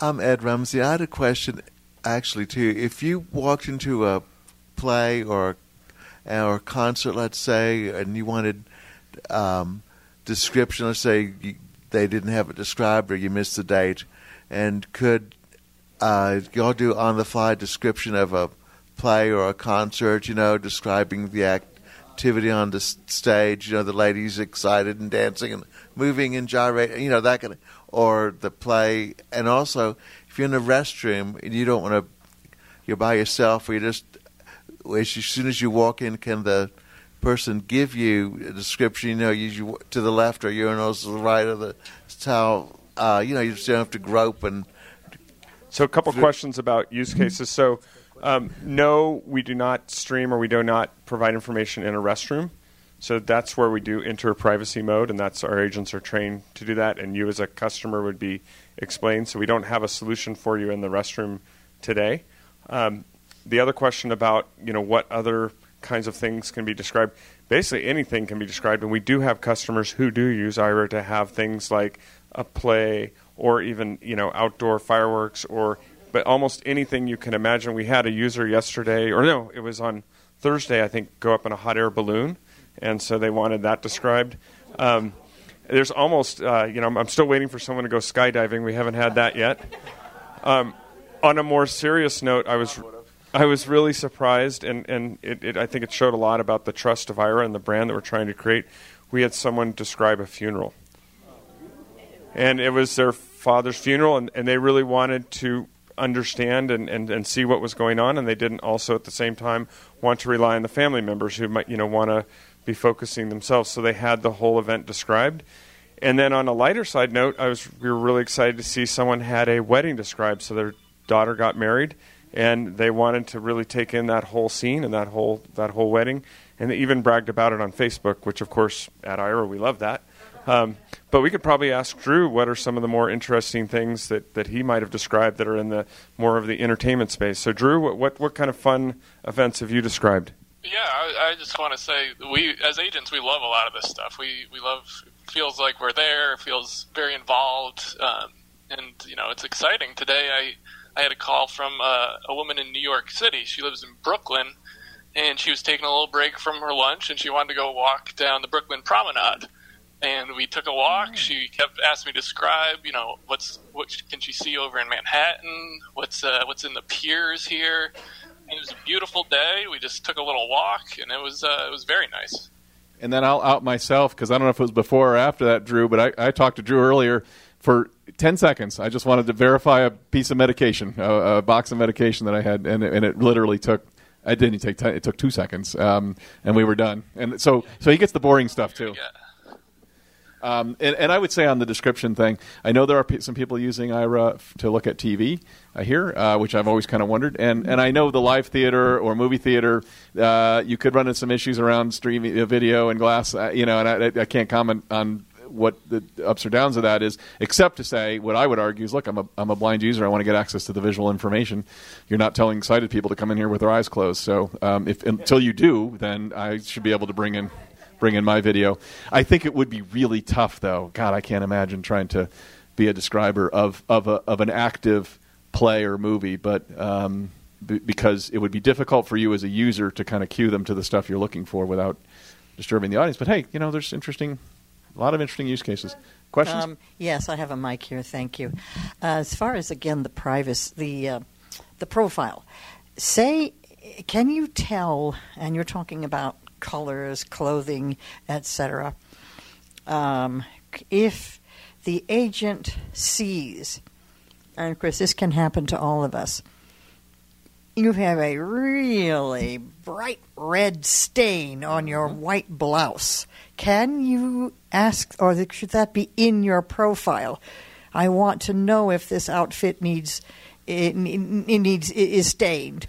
I'm Ed Ramsey. I had a question, actually, too. If you walked into a play or or concert, let's say, and you wanted um, description, let's say you, they didn't have it described or you missed the date, and could uh, y'all do on the fly description of a play or a concert? You know, describing the activity on the stage. You know, the ladies excited and dancing and moving and gyrating. You know that kind of, or the play, and also if you're in a restroom and you don't want to, you're by yourself, or you just as soon as you walk in, can the person give you a description? You know, you, you to the left or urinals to the right of the towel. Uh, you know, you just don't have to grope and. So a couple questions about use cases. So, um, no, we do not stream or we do not provide information in a restroom. So that's where we do enter privacy mode, and that's our agents are trained to do that. And you, as a customer, would be explained. So we don't have a solution for you in the restroom today. Um, the other question about you know what other kinds of things can be described. Basically, anything can be described, and we do have customers who do use Aira to have things like a play or even you know outdoor fireworks or but almost anything you can imagine. We had a user yesterday, or no, it was on Thursday, I think, go up in a hot air balloon, and so they wanted that described. Um, there's almost, uh, you know, I'm, still waiting for someone to go skydiving. We haven't had that yet. Um, on a more serious note, I was I was really surprised, and and it, it, I think it showed a lot about the trust of Aira and the brand that we're trying to create. We had someone describe a funeral, and it was their father's funeral, and, and they really wanted to understand and, and, and see what was going on, and they didn't also at the same time want to rely on the family members who might you know want to be focusing themselves. So they had the whole event described. And then on a lighter side note, I was we were really excited to see someone had a wedding described. So their daughter got married, and they wanted to really take in that whole scene and that whole that whole wedding, and they even bragged about it on Facebook, which of course at Aira we love that. Um, but we could probably ask Drew what are some of the more interesting things that, that he might have described that are in the more of the entertainment space. So, Drew, what what, what kind of fun events have you described? Yeah, I, I just want to say we as agents we love a lot of this stuff. We we love feels like we're there. Feels very involved, um, and you know it's exciting. Today I I had a call from a woman in New York City. She lives in Brooklyn, and she was taking a little break from her lunch, and she wanted to go walk down the Brooklyn Promenade. And we took a walk. She kept asking me to describe, you know, what's what can she see over in Manhattan? What's uh, what's in the piers here? And it was a beautiful day. We just took a little walk, and it was uh, it was very nice. And then I'll out myself because I don't know if it was before or after that, Drew. But I, I talked to Drew earlier for 10 seconds. I just wanted to verify a piece of medication, a, a box of medication that I had, and it, and it literally took. I didn't take. Ten, it took two seconds, um, and we were done. And so, so he gets the boring stuff too. Um, and, and I would say on the description thing, I know there are pe- some people using Aira f- to look at TV uh, here, uh, which I've always kind of wondered. And and I know the live theater or movie theater, uh, you could run into some issues around streaming uh, video and glass, uh, you know. And I, I can't comment on what the ups or downs of that is, except to say what I would argue is, look, I'm a I'm a blind user. I want to get access to the visual information. You're not telling sighted people to come in here with their eyes closed. So um, if until you do, then I should be able to bring in bring in my video. I think it would be really tough, though. God, I can't imagine trying to be a describer of of a, of an active play or movie, but um, because it would be difficult for you as a user to kind of cue them to the stuff you're looking for without disturbing the audience. But hey, you know, there's interesting, a lot of interesting use cases. Questions? Um, yes, I have a mic here. Thank you. Uh, as far as again the privacy, the uh, the profile. Say, can you tell? And you're talking about colors, clothing, etc. Um, if the agent sees, and of course this can happen to all of us. You have a really bright red stain on your white blouse. Can you ask, or should that be in your profile? I want to know if this outfit needs it, it needs it is stained.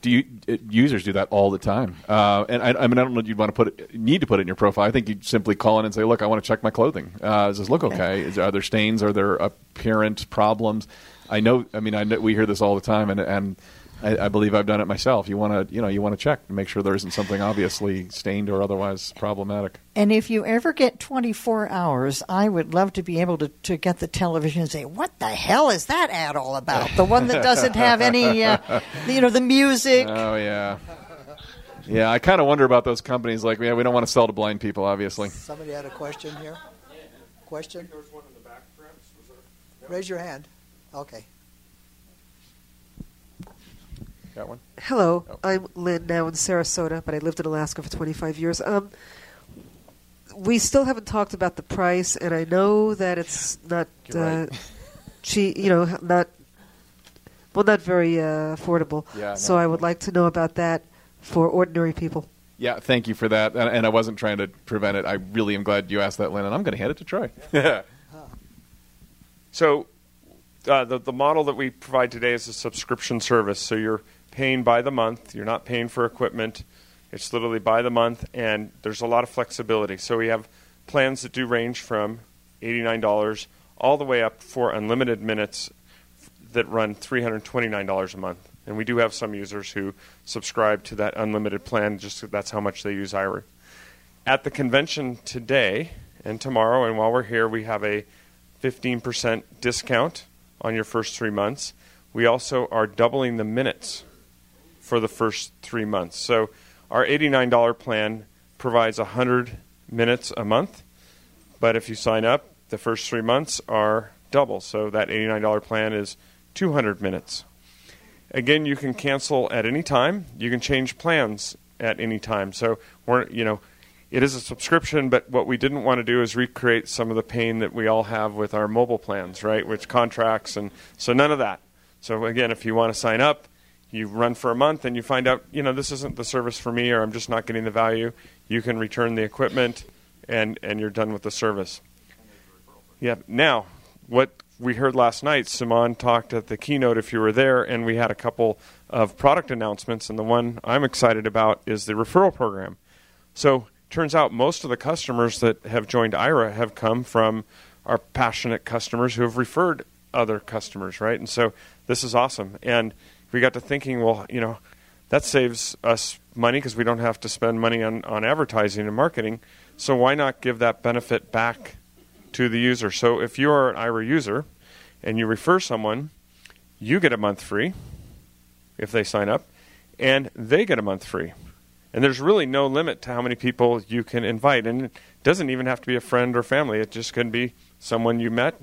do you uh, users do that all the time? Uh, and I, I mean, I don't know. You'd want to put it, need to put it in your profile. I think you simply call in and say, "Look, I want to check my clothing. Uh, does this look okay? Is, are there stains? Are there apparent problems?" I know. I mean, I know, we hear this all the time, and and I, I believe I've done it myself. You want to, you know, you want to check to make sure there isn't something obviously stained or otherwise problematic. And if you ever get 24 hours, I would love to be able to, to get the television and say, what the hell is that ad all about? The one that doesn't have any, uh, you know, the music. Oh, yeah. Yeah, I kind of wonder about those companies. Like, yeah, we don't want to sell to blind people, obviously. Somebody had a question here? Question? There was one in the back, perhaps. Raise your hand. Okay. Got one? Hello, I'm Lynn now in Sarasota, but I lived in Alaska for 25 years. Um, we still haven't talked about the price, and I know that it's not uh, cheap. You know, not well, not very uh, affordable. Yeah, so no. I would like to know about that for ordinary people. Yeah, thank you for that. And, and I wasn't trying to prevent it. I really am glad you asked that, Lynn, and I'm going to hand it to Troy. So, uh, the the model that we provide today is a subscription service. So you're paying by the month. You're not paying for equipment. It's literally by the month, and there's a lot of flexibility. So we have plans that do range from $89 all the way up for unlimited minutes that run $329 a month. And we do have some users who subscribe to that unlimited plan, just that's how much they use Aira. At the convention today and tomorrow, and while we're here, we have a 15% discount on your first three months. We also are doubling the minutes for the first three months. So our $89 plan provides 100 minutes a month, but if you sign up, the first three months are double. So that $89 plan is 200 minutes. Again, you can cancel at any time. You can change plans at any time. So we're, you know, it is a subscription, but what we didn't want to do is recreate some of the pain that we all have with our mobile plans, right? Which contracts and so none of that. So again, if you want to sign up, you run for a month and you find out, you know, this isn't the service for me or I'm just not getting the value, you can return the equipment and and you're done with the service. Yeah. Now, what we heard last night, Simon talked at the keynote if you were there, and we had a couple of product announcements. And the one I'm excited about is the referral program. So, turns out most of the customers that have joined Aira have come from our passionate customers who have referred other customers, right? And so, this is awesome. And we got to thinking, well, you know, that saves us money because we don't have to spend money on, on advertising and marketing. So, why not give that benefit back to the user. So if you are an Aira user and you refer someone, you get a month free if they sign up, and they get a month free. And there's really no limit to how many people you can invite. And it doesn't even have to be a friend or family, it just can be someone you met.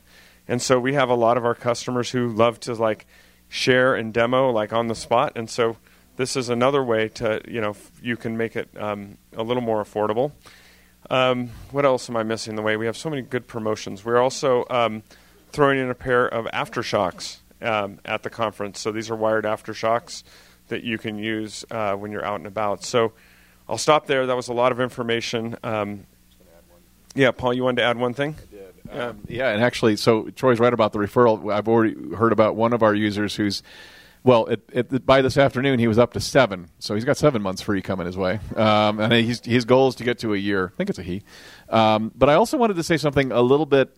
And so we have a lot of our customers who love to like share and demo like on the spot. And so this is another way to, you know, you can make it um, a little more affordable. Um, what else am I missing in the way? We have so many good promotions. We're also um, throwing in a pair of AfterShokz um, at the conference. So these are wired AfterShokz that you can use uh, when you're out and about. So I'll stop there. That was a lot of information. Um, yeah, Paul, you wanted to add one thing? Um, yeah, and actually, so Troy's right about the referral. I've already heard about one of our users who's well, it, it, by this afternoon, he was up to seven, so he's got seven months free coming his way. Um, and he's, his goal is to get to a year. I think it's a he. Um, but I also wanted to say something a little bit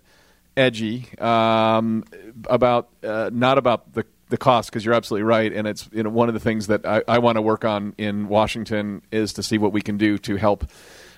edgy um, about uh, not about the the cost because you're absolutely right, and it's you know one of the things that I, I want to work on in Washington is to see what we can do to help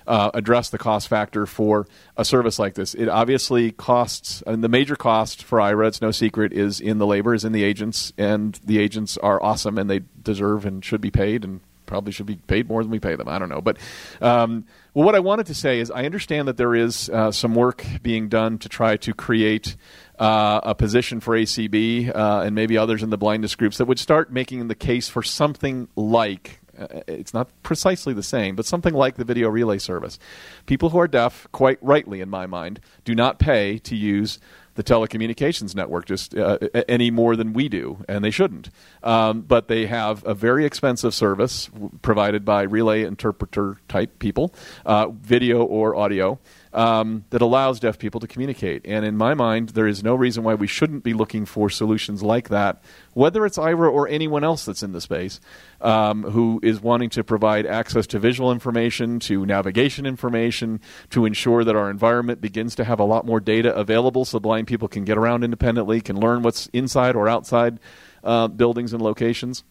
uh, address the cost factor for a service like this. It obviously costs, and the major cost for Aira, it's no secret, is in the labor, is in the agents, and the agents are awesome and they deserve and should be paid and probably should be paid more than we pay them. I don't know. But um, well, what I wanted to say is I understand that there is uh, some work being done to try to create uh, a position for ACB uh, and maybe others in the blindness groups that would start making the case for something like it's not precisely the same, but something like the video relay service. People who are deaf, quite rightly in my mind, do not pay to use the telecommunications network just uh, any more than we do, and they shouldn't. Um, but they have a very expensive service provided by relay interpreter type people, uh, video or audio um, that allows deaf people to communicate. And in my mind, there is no reason why we shouldn't be looking for solutions like that, whether it's Aira or anyone else that's in the space um, who is wanting to provide access to visual information, to navigation information, to ensure that our environment begins to have a lot more data available so blind people can get around independently, can learn what's inside or outside uh, buildings and locations.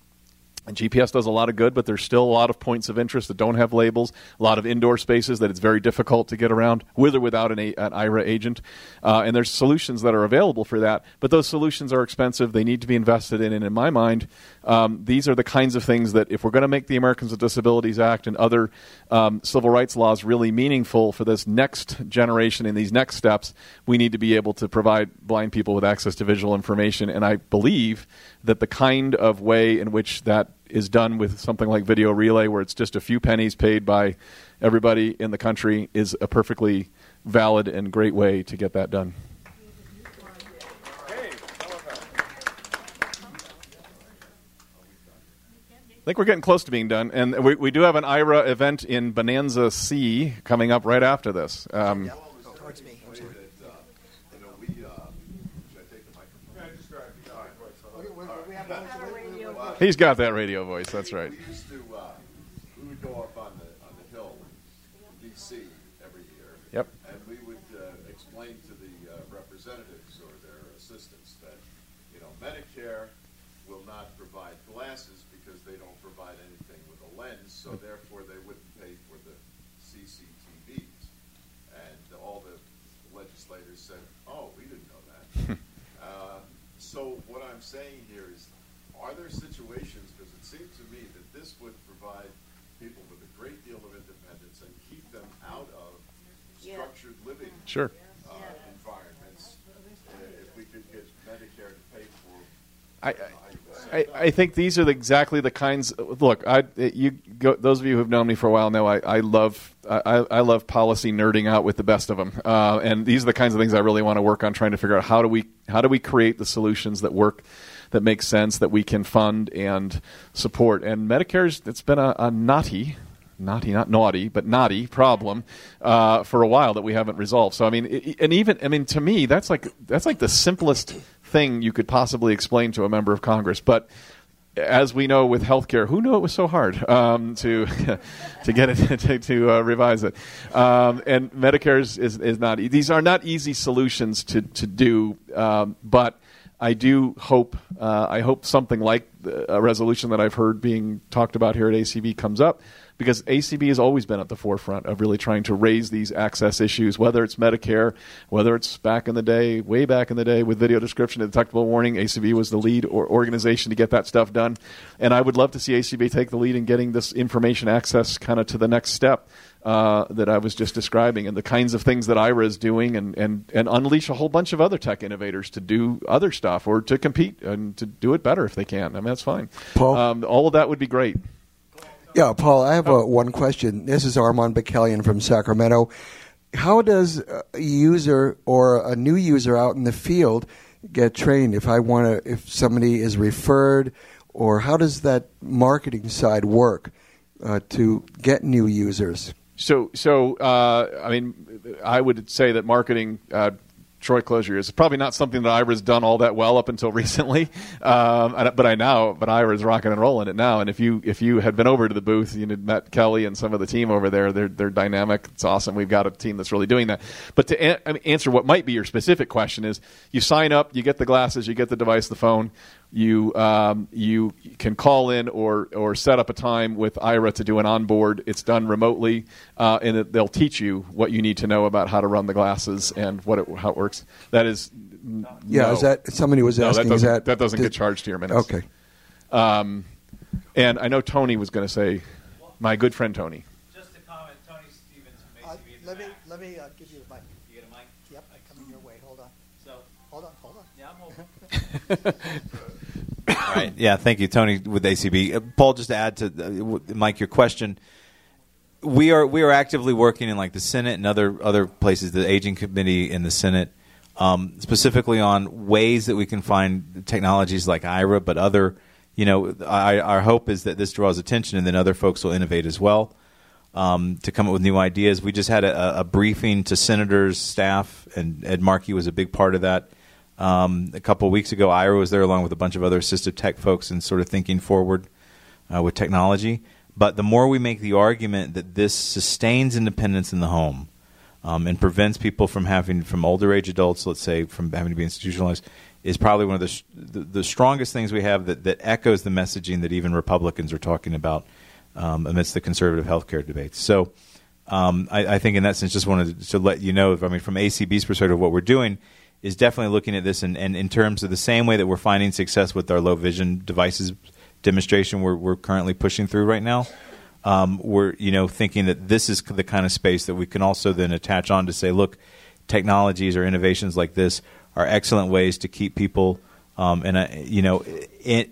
GPS does a lot of good, but there's still a lot of points of interest that don't have labels, a lot of indoor spaces that it's very difficult to get around with or without an, an Aira agent. Uh, and there's solutions that are available for that, but those solutions are expensive. They need to be invested in. And in my mind, um, these are the kinds of things that if we're going to make the Americans with Disabilities Act and other um, civil rights laws really meaningful for this next generation and these next steps, we need to be able to provide blind people with access to visual information. And I believe that the kind of way in which that is done with something like video relay, where it's just a few pennies paid by everybody in the country, is a perfectly valid and great way to get that done. I think we're getting close to being done, and we, we do have an Aira event in Bonanza C coming up right after this. Um, He's got that radio voice. That's right. We used to uh, we would go up on the on the hill, in D.C. every year. Yep. And we would uh, explain to the uh, representatives or their assistants that you know Medicare will not provide glasses because they don't provide anything with a lens, so therefore they wouldn't pay for the CCTVs. And all the legislators said, "Oh, we didn't know that." uh, so what I'm saying here is are there because it seems to me that this would provide people with a great deal of independence and keep them out of structured living Sure. uh, environments uh, if we could get Medicare to pay for. I, I, I think these are the, exactly the kinds. Look, I you go, those of you who've known me for a while know I, I love I, I love policy nerding out with the best of them, uh, and these are the kinds of things I really want to work on trying to figure out how do we how do we create the solutions that work that make sense that we can fund and support. And Medicare's it's been a, a knotty naughty, not naughty, but naughty problem uh, for a while that we haven't resolved. So I mean, i and even I mean, to me, that's like that's like the simplest thing you could possibly explain to a member of Congress, but. As we know with healthcare, who knew it was so hard um, to to get it to, to uh, revise it? Um, and Medicare is, is, not. These are not easy solutions to to do, um, but I do hope uh, I hope something like a resolution that I've heard being talked about here at ACB comes up because ACB has always been at the forefront of really trying to raise these access issues, whether it's Medicare, whether it's back in the day, way back in the day with video description and detectable warning. ACB was the lead or organization to get that stuff done, and I would love to see ACB take the lead in getting this information access kind of to the next step uh, that I was just describing, and the kinds of things that Aira is doing, and, and, and unleash a whole bunch of other tech innovators to do other stuff or to compete and to do it better if they can. I mean, that's fine. Paul? Um, all of that would be great. Yeah, Paul, I have uh, one question. This is Armand Bacallian from Sacramento. How does a user or a new user out in the field get trained? If I want to, if somebody is referred, or how does that marketing side work uh, to get new users? So, so uh, I mean, I would say that marketing. Uh, Troy Closure is probably not something that Aira's done all that well up until recently, um, but I now, but Aira's rocking and rolling it now. And if you if you had been over to the booth, you met Kelly and some of the team over there. They're they're dynamic. It's awesome. We've got a team that's really doing that. But to a- answer what might be your specific question is, you sign up, you get the glasses, you get the device, the phone. You um, you can call in or or set up a time with Aira to do an onboard. It's done remotely, uh, and it, they'll teach you what you need to know about how to run the glasses and what it, how it works. That is, n- Yeah, no. is that somebody was No, asking? that is doesn't, that doesn't did- get charged to your minutes. Okay. Um, and I know Tony was going to say, my good friend Tony. Just a comment, Tony Stevens from ACB. Uh, let me let me uh, give you the mic. You get a mic? Yep, I'm coming your way. Hold on. So hold on, hold on. Yeah, I'm holding. Right. Yeah. Thank you, Tony, with ACB. Uh, Paul, just to add to uh, Mike your question, we are we are actively working in like the Senate and other other places, the Aging Committee in the Senate, um, specifically on ways that we can find technologies like Aira, but other. You know, I, our hope is that this draws attention, and then other folks will innovate as well um, to come up with new ideas. We just had a, a briefing to senators, staff, and Ed Markey was a big part of that. Um, a couple weeks ago, Aira was there along with a bunch of other assistive tech folks and sort of thinking forward uh, with technology. But the more we make the argument that this sustains independence in the home um, and prevents people from having, from older age adults, let's say, from having to be institutionalized, is probably one of the, the, the strongest things we have that, that echoes the messaging that even Republicans are talking about um, amidst the conservative healthcare debates. So um, I, I think in that sense, just wanted to, to let you know, I mean, from ACB's perspective, what we're doing is definitely looking at this and, and in terms of the same way that we're finding success with our low vision devices demonstration we're, we're currently pushing through right now. Um, we're you know thinking that this is the kind of space that we can also then attach on to say, look, technologies or innovations like this are excellent ways to keep people um, in a you know in,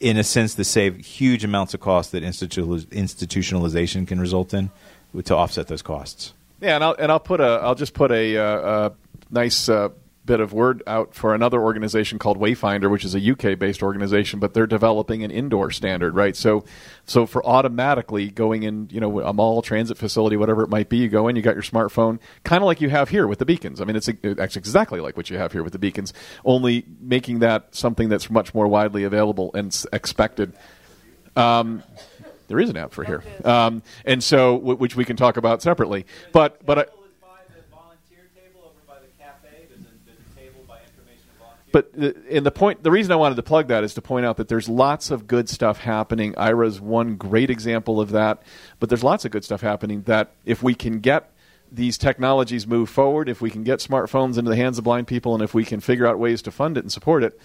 in a sense to save huge amounts of costs that institu- institutionalization can result in to offset those costs. Yeah, and I'll and I'll put a I'll just put a, uh, a nice uh, bit of word out for another organization called Wayfindr, which is a UK based organization, but they're developing an indoor standard, right? So, so for automatically going in, you know, a mall, transit facility, whatever it might be, you go in, you got your smartphone, kind of like you have here with the beacons. I mean, it's actually exactly like what you have here with the beacons, only making that something that's much more widely available and expected. Um, there is an app for here, um, and so which we can talk about separately. But but I, but and the point, the reason I wanted to plug that is to point out that there's lots of good stuff happening. Aira's one great example of that, but there's lots of good stuff happening that if we can get these technologies move forward, if we can get smartphones into the hands of blind people, and if we can figure out ways to fund it and support it,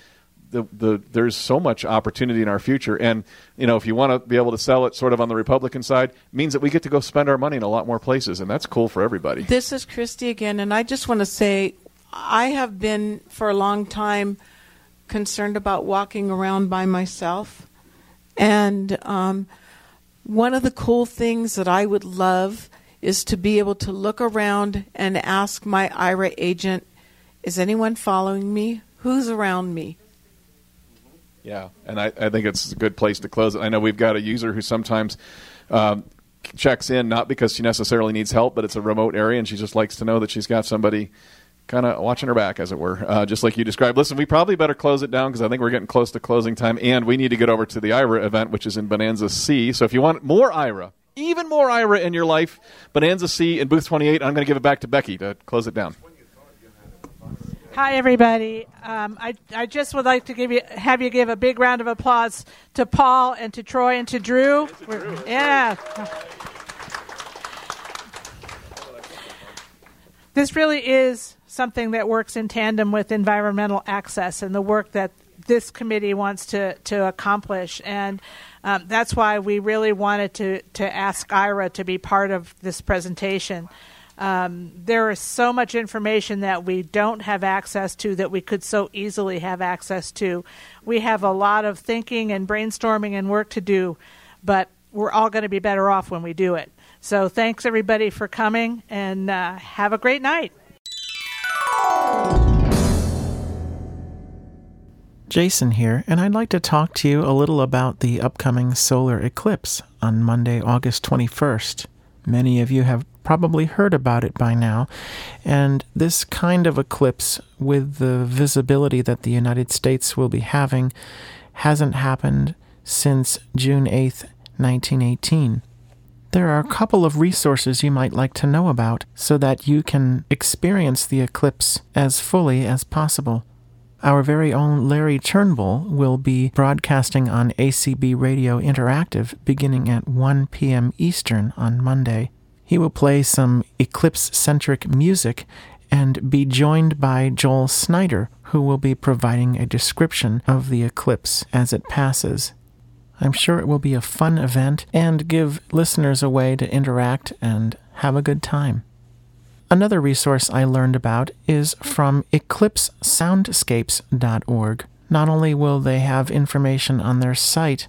the, the, there's so much opportunity in our future. And you know, if you want to be able to sell it sort of on the Republican side, means that we get to go spend our money in a lot more places, and that's cool for everybody. This is Christy again, and I just want to say I have been for a long time concerned about walking around by myself. And um, one of the cool things that I would love is to be able to look around and ask my Aira agent, is anyone following me? Who's around me? Yeah, and I, I think it's a good place to close it. I know we've got a user who sometimes um, checks in not because she necessarily needs help, but it's a remote area, and she just likes to know that she's got somebody kind of watching her back, as it were, uh, just like you described. Listen, we probably better close it down because I think we're getting close to closing time, and we need to get over to the Aira event, which is in Bonanza C. So if you want more Aira, even more Aira in your life, Bonanza C in booth 28, I'm going to give it back to Becky to close it down. Hi, everybody. Um, I, I just would like to give you have you give a big round of applause to Paul and to Troy and to Drew. We're- yeah. This really is something that works in tandem with environmental access and the work that this committee wants to, to accomplish. And um, that's why we really wanted to, to ask Aira to be part of this presentation. Um, there is so much information that we don't have access to that we could so easily have access to. We have a lot of thinking and brainstorming and work to do, but we're all going to be better off when we do it. So thanks everybody for coming and uh, have a great night. Jason here, and I'd like to talk to you a little about the upcoming solar eclipse on Monday, August 21st. Many of you have probably heard about it by now, and this kind of eclipse, with the visibility that the United States will be having, hasn't happened since June 8th, 1918. There are a couple of resources you might like to know about so that you can experience the eclipse as fully as possible. Our very own Larry Turnbull will be broadcasting on ACB Radio Interactive beginning at 1 p.m. Eastern on Monday. He will play some eclipse centric music and be joined by Joel Snyder, who will be providing a description of the eclipse as it passes. I'm sure it will be a fun event and give listeners a way to interact and have a good time. Another resource I learned about is from eclipsesoundscapes.org. Not only will they have information on their site,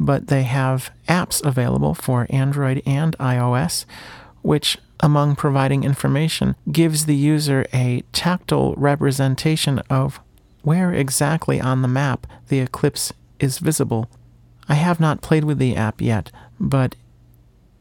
but they have apps available for Android and iOS, which, among providing information, gives the user a tactile representation of where exactly on the map the eclipse is visible. I have not played with the app yet, but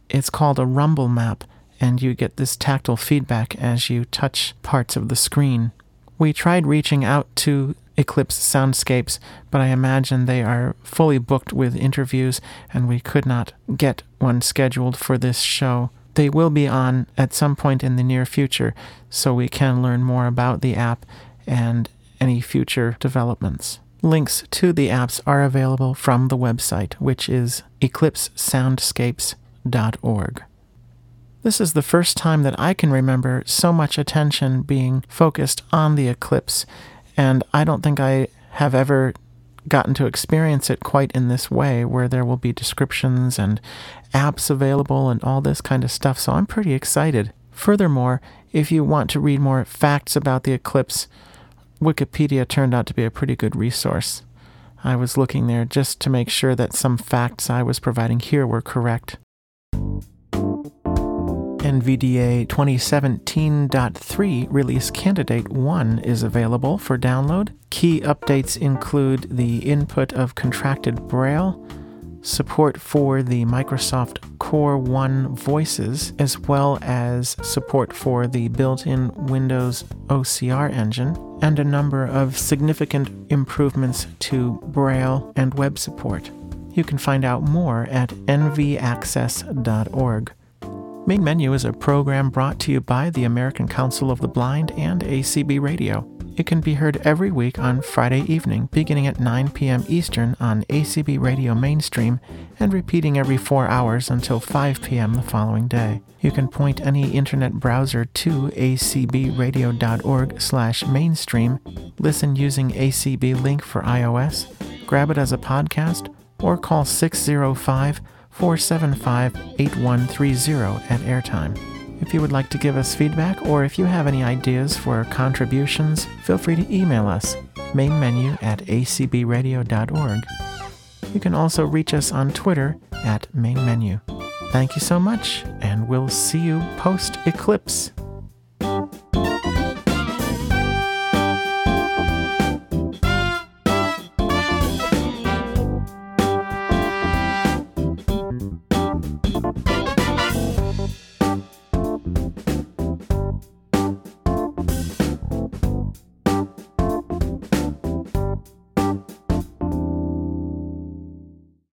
it's called a rumble map, and you get this tactile feedback as you touch parts of the screen. We tried reaching out to Eclipse Soundscapes, but I imagine they are fully booked with interviews, and we could not get one scheduled for this show. They will be on at some point in the near future, so we can learn more about the app and any future developments. Links to the apps are available from the website, which is eclipsesoundscapes.org. This is the first time that I can remember so much attention being focused on the eclipse, and I don't think I have ever gotten to experience it quite in this way, where there will be descriptions and apps available and all this kind of stuff, so I'm pretty excited. Furthermore, if you want to read more facts about the eclipse, Wikipedia turned out to be a pretty good resource. I was looking there just to make sure that some facts I was providing here were correct. NVDA 2017.3 release candidate 1 is available for download. Key updates include the input of contracted Braille, support for the Microsoft Core 1 voices, as well as support for the built in Windows OCR engine, and a number of significant improvements to Braille and web support. You can find out more at nvaccess.org. Main Menu is a program brought to you by the American Council of the Blind and ACB Radio. It can be heard every week on Friday evening, beginning at 9 p.m. Eastern on ACB Radio Mainstream and repeating every four hours until 5 p.m. the following day. You can point any internet browser to acbradio.org slash mainstream, listen using ACB Link for iOS, grab it as a podcast, or call 605 475 8130 at airtime. If you would like to give us feedback or if you have any ideas for contributions, feel free to email us, mainmenu at acbradio.org. You can also reach us on Twitter at mainmenu. Thank you so much, and we'll see you post eclipse.